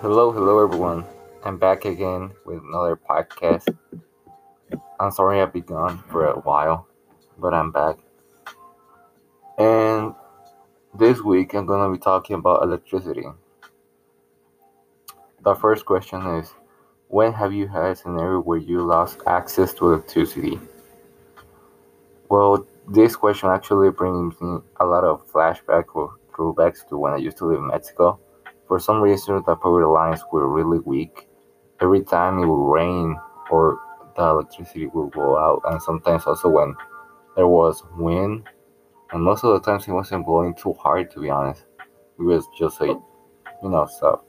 Hello, hello everyone. I'm back again with another podcast. I'm sorry I've been gone for a while, but I'm back. And this week I'm gonna be talking about electricity. The first question is When have you had a scenario where you lost access to electricity? Well, this question actually brings me a lot of flashback or throwbacks to when I used to live in Mexico for some reason, the power lines were really weak. Every time it would rain or the electricity would go out, and sometimes also when there was wind. And most of the times it wasn't blowing too hard, to be honest. It was just like, you know, stuff.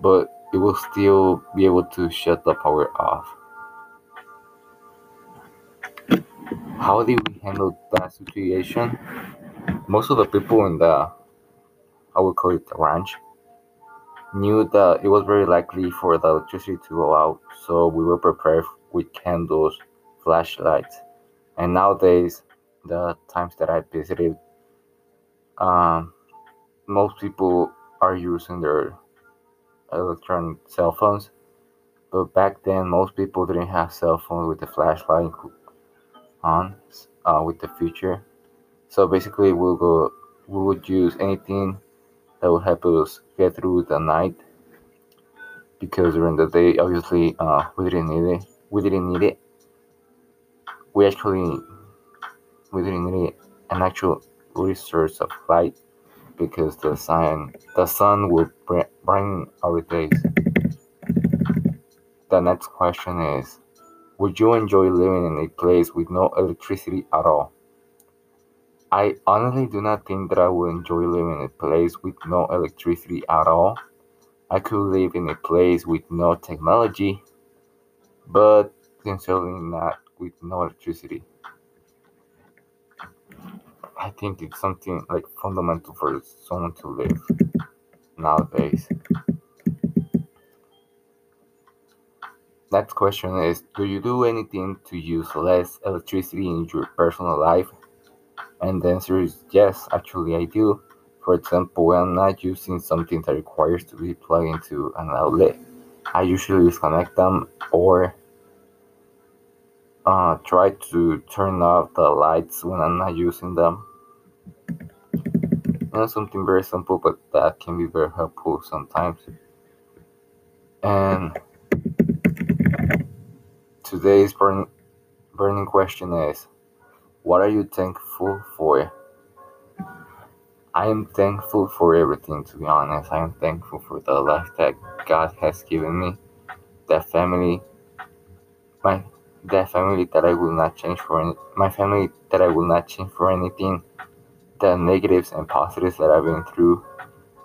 But it will still be able to shut the power off. How did we handle that situation? Most of the people in the I would call it the ranch, knew that it was very likely for the electricity to go out, so we were prepared with candles, flashlights, and nowadays, the times that I visited, um, most people are using their electronic cell phones, but back then, most people didn't have cell phones with the flashlight on uh, with the feature. So basically, we'll go, we would use anything that will help us get through the night because during the day obviously uh, we didn't need it. We didn't need it. We actually we didn't need an actual resource of light because the sun the sun will bring our days. The next question is would you enjoy living in a place with no electricity at all I honestly do not think that I would enjoy living in a place with no electricity at all. I could live in a place with no technology, but sincerely not with no electricity. I think it's something like fundamental for someone to live nowadays. Next question is Do you do anything to use less electricity in your personal life? And the answer is yes, actually I do. For example, when I'm not using something that requires to be plugged into an outlet, I usually disconnect them or uh, try to turn off the lights when I'm not using them. Something very simple, but that can be very helpful sometimes. And today's burning, burning question is what are you thankful for? I am thankful for everything, to be honest. I am thankful for the life that God has given me, that family, my that family that I will not change for any, my family that I will not change for anything, the negatives and positives that I've been through,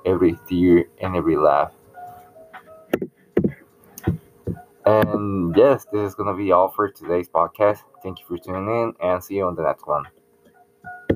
every tear and every laugh. And yes, this is gonna be all for today's podcast. Thank you for tuning in and see you on the next one.